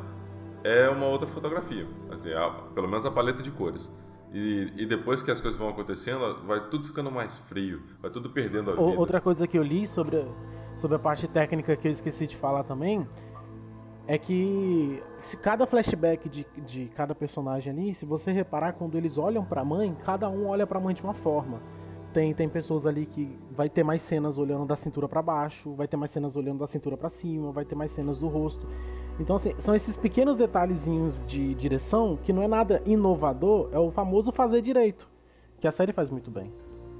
Speaker 1: é uma outra fotografia. Assim, a- pelo menos a paleta de cores. E, e depois que as coisas vão acontecendo, vai tudo ficando mais frio, vai tudo perdendo a vida.
Speaker 3: Outra coisa que eu li sobre, a- sobre a parte técnica que eu esqueci de falar também é que se cada flashback de, de cada personagem ali, se você reparar quando eles olham pra mãe, cada um olha pra mãe de uma forma. Tem, tem pessoas ali que vai ter mais cenas olhando da cintura pra baixo, vai ter mais cenas olhando da cintura pra cima, vai ter mais cenas do rosto. Então, assim, são esses pequenos detalhezinhos de direção que não é nada inovador, é o famoso fazer direito, que a série faz muito bem.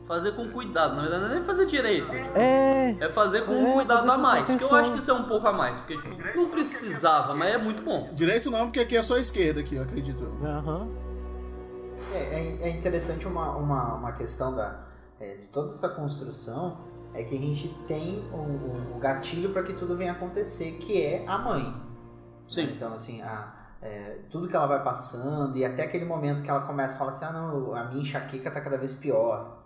Speaker 4: Fazer com cuidado, na verdade não é nem fazer direito.
Speaker 3: É,
Speaker 4: É fazer com um
Speaker 3: É,
Speaker 4: cuidado
Speaker 3: fazer
Speaker 4: a mais. Que eu acho que isso é um pouco a mais. Porque tipo, não precisava, mas é muito bom.
Speaker 5: Direito não, porque aqui é só a esquerda, aqui, eu acredito.
Speaker 3: aham.
Speaker 2: É, é- é interessante uma, uma, uma questão da, é, de toda essa construção é que a gente tem o, o- gatilho para que tudo venha acontecer, que é a mãe.
Speaker 4: Sim.
Speaker 2: Né? Então, assim, a, é, tudo que ela vai passando e até aquele momento que ela começa a falar assim, ah, não, a minha enxaqueca tá cada vez pior.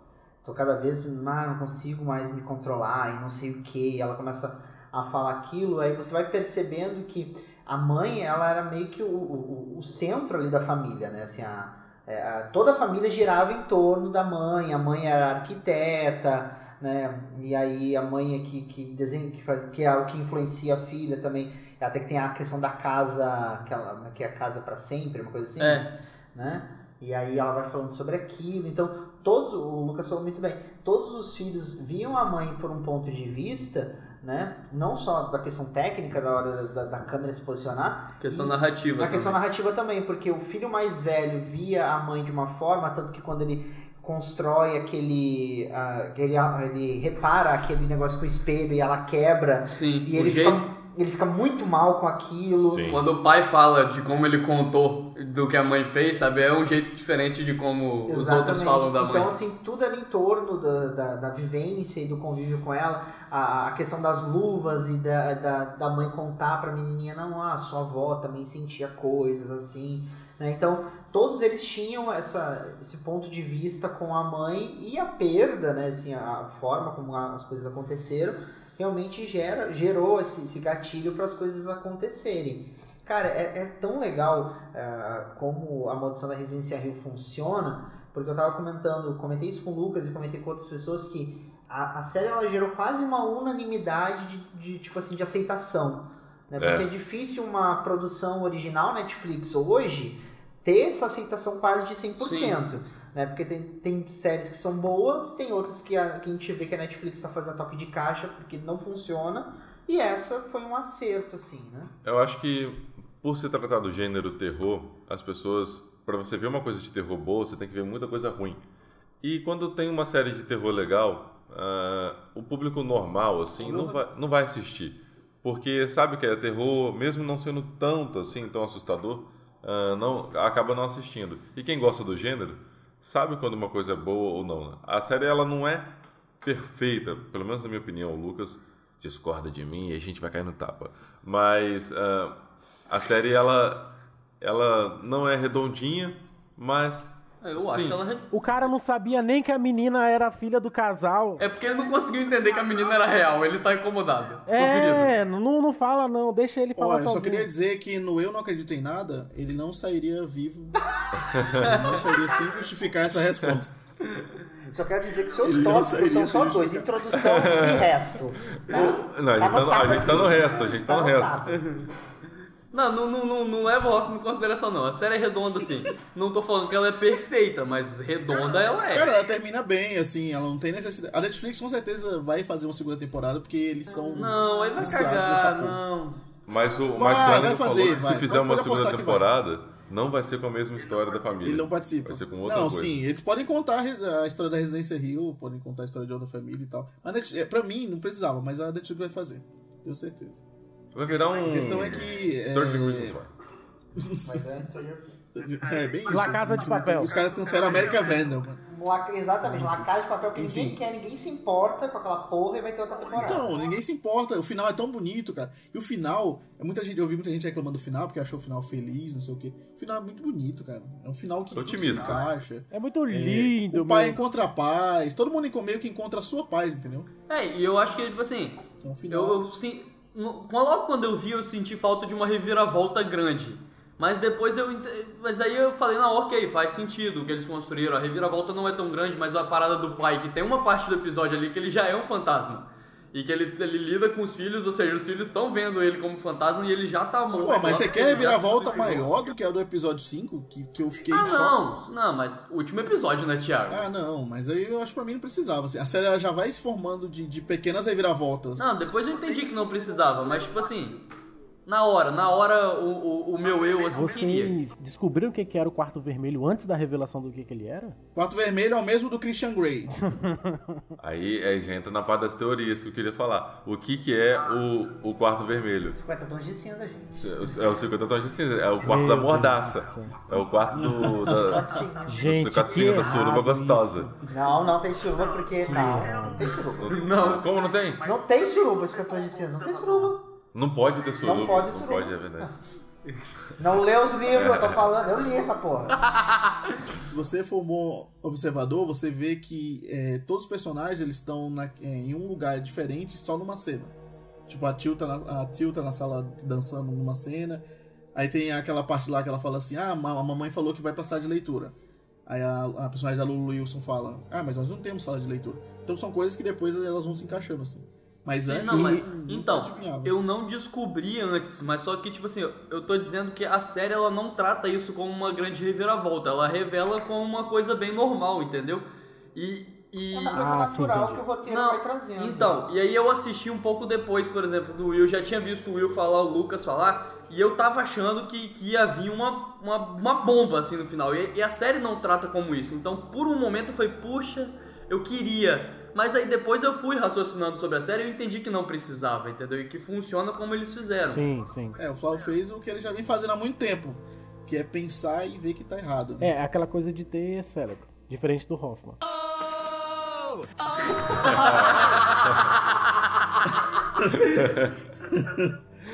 Speaker 2: Tô cada vez, ah, não consigo mais me controlar e não sei o que. E ela começa a falar aquilo, aí você vai percebendo que a mãe, ela era meio que o, o, o centro ali da família, né? Assim, a, é, toda a família girava em torno da mãe, a mãe era arquiteta, né? E aí a mãe é que, que desenha, que, faz, que é o que influencia a filha também. Até que tem a questão da casa, aquela, que é a casa para sempre, uma coisa assim,
Speaker 4: É.
Speaker 2: né? E aí ela vai falando sobre aquilo. Então, todos, o Lucas falou muito bem, todos os filhos viam a mãe por um ponto de vista, né? Não só da questão técnica, da hora da, da câmera se posicionar,
Speaker 4: Questão narrativa.
Speaker 2: na questão
Speaker 4: também.
Speaker 2: narrativa também, porque o filho mais velho via a mãe de uma forma, tanto que quando ele constrói aquele. ah, ele, ele repara aquele negócio com o espelho e ela quebra,
Speaker 4: Sim,
Speaker 2: e ele
Speaker 4: jeito.
Speaker 2: fica, ele fica muito mal com aquilo.
Speaker 1: Sim.
Speaker 4: Quando o pai fala de como ele contou do que a mãe fez, sabe? É um jeito diferente de como os outros falam da mãe.
Speaker 2: Então, assim, tudo ali em torno da, da, da vivência e do convívio com ela, a, a questão das luvas e da, da, da mãe contar pra menininha, não, ah, sua avó também sentia coisas assim, né? Então, todos eles tinham essa, esse ponto de vista com a mãe e a perda, né? Assim, a forma como as coisas aconteceram, realmente gera, gerou esse, esse gatilho para as coisas acontecerem. Cara, é, é tão legal uh, como a Maldição da Residência Rio funciona, porque eu tava comentando, comentei isso com o Lucas e comentei com outras pessoas que a, a série ela gerou quase uma unanimidade de, de tipo assim, de aceitação. Né? Porque é. é difícil uma produção original Netflix hoje ter essa aceitação quase de 100%. Sim. Né? Porque tem, tem séries que são boas, tem outras que a, que a gente vê que a Netflix está fazendo toque de caixa porque não funciona. E essa foi um acerto, assim, né?
Speaker 1: Eu acho que por se tratar do gênero terror, as pessoas, para você ver uma coisa de terror boa, você tem que ver muita coisa ruim. E quando tem uma série de terror legal, uh, o público normal, assim, não vai, não vai assistir. Porque sabe que é terror, mesmo não sendo tanto assim, tão assustador, uh, não, acaba não assistindo. E quem gosta do gênero, sabe quando uma coisa é boa ou não. Né? A série, ela não é perfeita, pelo menos na minha opinião, o Lucas discorda de mim e a gente vai cair no tapa. Mas uh, a série ela ela não é redondinha, mas
Speaker 4: eu Sim. acho ela.
Speaker 3: O cara não sabia nem que a menina era filha do casal.
Speaker 4: É porque ele não conseguiu entender que a menina era real, ele tá incomodado.
Speaker 3: É, não, não fala não, deixa ele falar.
Speaker 5: Olha, eu só queria dizer que no Eu Não Acredito em Nada, ele não sairia vivo. [LAUGHS] ele não sairia sem justificar essa resposta.
Speaker 2: Só quero dizer que seus tópicos são só dois, introdução e resto.
Speaker 1: Tá? Não, a gente, tá no, a gente tá no resto, a gente tá no resto.
Speaker 4: Não, não, não, não, não leva o Hoffman em consideração, não. A série é redonda, assim. Não tô falando que ela é perfeita, mas redonda ela é.
Speaker 5: Cara, ela termina bem, assim, ela não tem necessidade. A Netflix com certeza vai fazer uma segunda temporada, porque eles são.
Speaker 4: Não, aí vai cagar, não.
Speaker 1: Mas o Mike Flanagan falou que se fizer uma segunda temporada, não vai ser com a mesma história da família.
Speaker 5: Ele não participa.
Speaker 1: Vai ser com outra
Speaker 5: não,
Speaker 1: coisa.
Speaker 5: sim, eles podem contar a história da Residência Rio, podem contar a história de outra família e tal. Mas é, pra mim, não precisava, mas a Netflix vai fazer. Tenho certeza.
Speaker 1: Vai virar um.
Speaker 5: A questão é que. É...
Speaker 2: Mas é. [LAUGHS]
Speaker 5: É, bem isso.
Speaker 3: La Casa de Papel.
Speaker 5: Os caras cancelam América Venom, mano.
Speaker 2: Exatamente, La Casa de Papel que Enfim. ninguém quer, ninguém se importa com aquela porra e vai ter outra temporada.
Speaker 5: Então, ninguém se importa. O final é tão bonito, cara. E o final, é muita gente, eu vi muita gente reclamando do final, porque achou o final feliz, não sei o quê. O final é muito bonito, cara. É um final que
Speaker 1: Otimista.
Speaker 5: se encaixa.
Speaker 3: É muito lindo,
Speaker 5: é, O pai encontra a paz. Todo mundo meio que encontra a sua paz, entendeu?
Speaker 4: É, e eu acho que, tipo assim. É um final... Eu, eu sim, logo quando eu vi, eu senti falta de uma reviravolta grande. Mas depois eu. Mas aí eu falei, não, ok, faz sentido o que eles construíram. A reviravolta não é tão grande, mas a parada do pai, que tem uma parte do episódio ali que ele já é um fantasma. E que ele, ele lida com os filhos, ou seja, os filhos estão vendo ele como fantasma e ele já tá morto.
Speaker 5: Pô, mas você quer virar volta maior do que a do episódio 5? Que, que eu fiquei
Speaker 4: ah, não, choque. Não, mas o último episódio, né, Thiago?
Speaker 5: Ah, não, mas aí eu acho que pra mim não precisava. Assim, a série já vai se formando de, de pequenas reviravoltas.
Speaker 4: Não, depois eu entendi que não precisava, mas tipo assim, na hora, na hora o, o, o meu eu assim
Speaker 3: Vocês
Speaker 4: queria.
Speaker 3: descobriram o que, que era o quarto vermelho antes da revelação do que, que ele era?
Speaker 5: O quarto vermelho é o mesmo do Christian Grey. [LAUGHS]
Speaker 1: aí, aí já entra na parte das teorias que eu queria falar. O que, que é o, o quarto vermelho?
Speaker 2: 50 tons de cinza, gente.
Speaker 1: É o 50 tons de cinza, é o quarto Meu da mordaça. É o quarto do. Da,
Speaker 3: gente,
Speaker 1: do da suruba gostosa.
Speaker 2: Não, não tem suruba porque. Não, não tem suruba.
Speaker 1: Não, como não tem?
Speaker 2: Não tem suruba, 50 tons de cinza, não tem suruba.
Speaker 1: Não pode ter suruba.
Speaker 2: Não pode
Speaker 1: suruba. Não pode, é verdade. [LAUGHS]
Speaker 2: Não lê os livros, eu tô [LAUGHS] falando, eu li essa porra. [LAUGHS]
Speaker 5: Se você for um bom observador, você vê que é, todos os personagens eles estão na, é, em um lugar diferente só numa cena. Tipo, a Tio, tá na, a Tio tá na sala dançando numa cena. Aí tem aquela parte lá que ela fala assim: Ah, a mamãe falou que vai pra sala de leitura. Aí a, a personagem da Lulu Wilson fala: Ah, mas nós não temos sala de leitura. Então são coisas que depois elas vão se encaixando assim. Mas antes.
Speaker 4: Não, mas, então, eu não descobri antes, mas só que, tipo assim, eu tô dizendo que a série ela não trata isso como uma grande reviravolta. Ela revela como uma coisa bem normal, entendeu? E. e...
Speaker 2: É uma coisa ah, natural sim, que o roteiro não, vai trazendo.
Speaker 4: Então, e aí eu assisti um pouco depois, por exemplo, do Will. Já tinha visto o Will falar, o Lucas falar. E eu tava achando que, que ia vir uma, uma, uma bomba assim no final. E, e a série não trata como isso. Então, por um momento, eu falei, puxa, eu queria mas aí depois eu fui raciocinando sobre a série e eu entendi que não precisava, entendeu? E que funciona como eles fizeram.
Speaker 3: Sim, sim.
Speaker 5: É, o Flávio fez o que ele já vem fazendo há muito tempo. que é pensar e ver que tá errado. né?
Speaker 3: É, aquela coisa de ter cérebro. Diferente do Hoffman. [LAUGHS]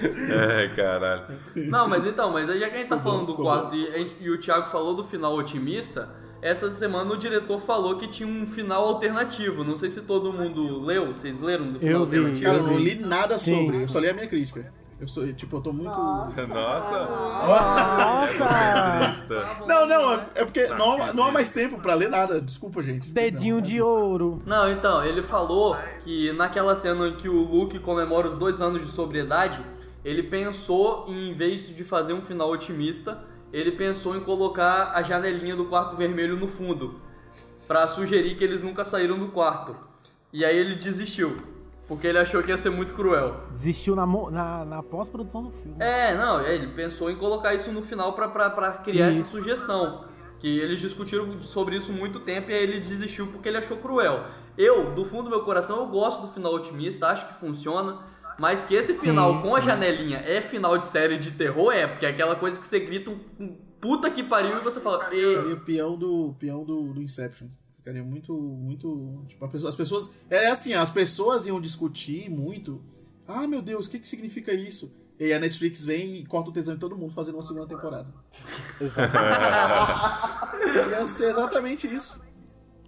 Speaker 1: É, caralho.
Speaker 4: Não, mas então, mas aí já que a gente tá falando do quarto e, e o Thiago falou do final otimista, essa semana o diretor falou que tinha um final alternativo. Não sei se todo mundo leu, vocês leram do final
Speaker 3: Eu vi.
Speaker 4: alternativo?
Speaker 5: Cara, eu não li nada
Speaker 3: Sim.
Speaker 5: sobre, eu só li a minha crítica. Eu sou, tipo, eu tô muito.
Speaker 2: Nossa.
Speaker 1: Nossa.
Speaker 3: Nossa!
Speaker 1: Trista. [LAUGHS]
Speaker 5: Não, não, é- é porque não, há- não há mais tempo pra ler nada. Desculpa, gente.
Speaker 3: Dedinho de ouro.
Speaker 4: Não, então, ele falou que naquela cena em que o Luke comemora os dois anos de sobriedade, ele pensou em, em vez de fazer um final otimista, ele pensou em colocar a janelinha do quarto vermelho no fundo, Pra sugerir que eles nunca saíram do quarto. E aí ele desistiu, porque ele achou que ia ser muito cruel.
Speaker 3: Desistiu na, na, na pós-produção do filme.
Speaker 4: É, não, ele pensou em colocar isso no final pra criar essa
Speaker 3: Isso.
Speaker 4: sugestão. Que eles discutiram sobre isso muito tempo e aí ele desistiu porque ele achou cruel. Eu, do fundo do meu coração, eu gosto do final otimista, acho que funciona. Mas que esse
Speaker 3: Sim,
Speaker 4: final com a
Speaker 3: sim.
Speaker 4: janelinha é final de série de terror, é, porque é aquela coisa que você grita um, puta que pariu e você fala. "E-".
Speaker 5: Ficaria peão do peão do, do Inception. Ficaria muito, muito. Tipo, a pessoa- as pessoas. É assim, as pessoas iam discutir muito. Ah, meu Deus, o que, que significa isso? E a Netflix vem e corta o tesão de todo mundo fazendo uma segunda temporada. [LAUGHS] Ia ser exatamente isso.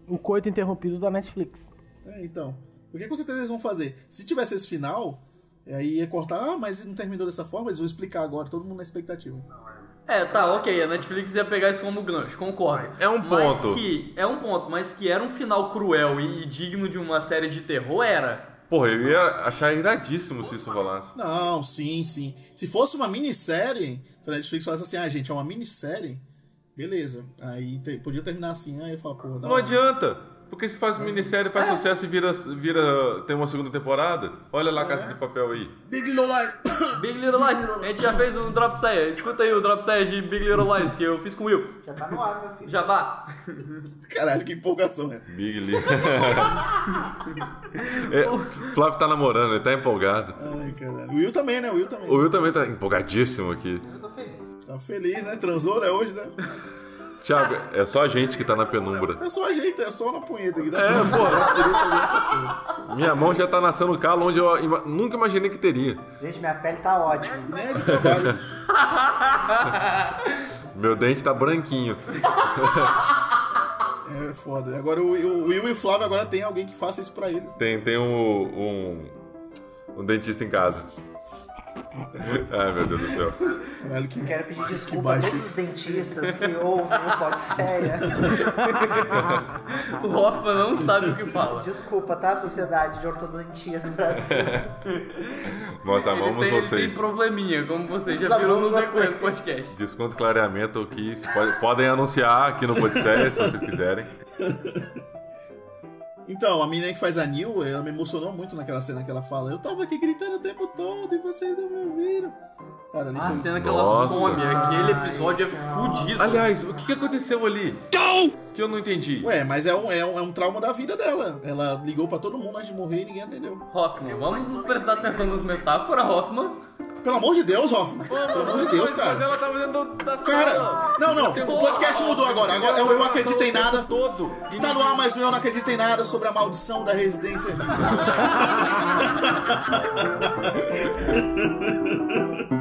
Speaker 3: O coito interrompido da Netflix.
Speaker 5: É, então. O que com certeza eles vão fazer? Se tivesse esse final, aí ia cortar, ah, mas não terminou dessa forma, eles vão explicar agora, todo mundo na expectativa.
Speaker 4: É, tá, ok, a Netflix ia pegar isso como gancho, concordo.
Speaker 1: É um
Speaker 4: Mas
Speaker 1: ponto.
Speaker 4: que, é um ponto, mas que era um final cruel e, e digno de uma série de terror, era.
Speaker 1: Porra, eu ia achar iradíssimo se isso rolasse.
Speaker 5: Não, sim, sim. Se fosse uma minissérie, se a Netflix falasse assim, ah, gente, é uma minissérie, beleza. Aí te- podia terminar assim, aí eu falo, porra, dá
Speaker 1: Não
Speaker 5: uma-
Speaker 1: adianta. Porque se faz minissérie, faz sucesso e vira, vira. tem uma segunda temporada. Olha lá a Casa de Papel aí.
Speaker 5: Big Little Lies. [COUGHS]
Speaker 4: Big Little Lies, a gente já fez um Drop Saia. Escuta aí o Drop Saia de Big Little Lies que eu fiz com o Will.
Speaker 2: Já tá no ar, meu filho.
Speaker 4: Jabá.
Speaker 5: Caralho, que empolgação, né?
Speaker 1: Big Lee. [LAUGHS] é, Flávio tá namorando, ele tá empolgado.
Speaker 5: Ai, caralho. O Will também, né? O Will também.
Speaker 1: O Will também tá empolgadíssimo aqui.
Speaker 2: Eu tô feliz.
Speaker 5: Tá feliz, né? Transou, né? Hoje, né?
Speaker 1: Thiago, é só a gente que tá na penumbra.
Speaker 5: É só a gente, é só na punheta aqui.
Speaker 1: É, porra. Minha mão já tá nascendo calo onde eu ima- nunca imaginei que teria.
Speaker 2: Gente, minha pele tá ótima.
Speaker 5: Nem é de trabalho. [LAUGHS]
Speaker 1: Meu dente tá branquinho. [LAUGHS]
Speaker 5: É foda. Agora o, o Will e o Flávio agora tem alguém que faça isso pra eles.
Speaker 1: Tem, tem um, um, um dentista em casa. [LAUGHS] Ai, meu Deus do céu.
Speaker 5: Caralho, que.
Speaker 2: Quero pedir
Speaker 5: Que
Speaker 2: desculpa a todos os dentistas que ouvem o Podséria. [LAUGHS]
Speaker 4: O Hoffman não sabe o que fala.
Speaker 2: Desculpa, tá? Sociedade de Ortodontia do Brasil. [LAUGHS]
Speaker 1: Nós amamos
Speaker 4: tem,
Speaker 1: vocês.
Speaker 4: tem probleminha, como vocês já
Speaker 2: Nós
Speaker 4: viram no decorrer do podcast.
Speaker 1: Desconto e clareamento que podem anunciar aqui no Podsérie, se vocês quiserem.
Speaker 5: Então, a menina que faz a Neil, ela me emocionou muito naquela cena que ela fala. Eu tava aqui gritando o tempo todo e vocês não me ouviram. Cara, ali
Speaker 4: A
Speaker 5: foi...
Speaker 4: cena que ela
Speaker 1: Nossa.
Speaker 4: some, aquele episódio é fudido.
Speaker 1: Aliás, o que que aconteceu ali? Que eu não entendi.
Speaker 5: Ué, mas é um, é, um, é um trauma da vida dela. Ela ligou pra todo mundo antes de morrer e ninguém entendeu.
Speaker 4: Hoffman, vamos prestar atenção nas metáforas, Hoffman.
Speaker 5: Pelo amor de Deus, Hoffman. Pelo amor de Deus,
Speaker 1: Mas- Mas
Speaker 5: cara.
Speaker 1: ela tava dentro da sala.
Speaker 5: Cara, não, não. O podcast mudou agora. Agora eu, eu não acredito em nada.
Speaker 1: Todo.
Speaker 5: Está no ar, mas eu não acredito em nada sobre a maldição da residência. [LAUGHS]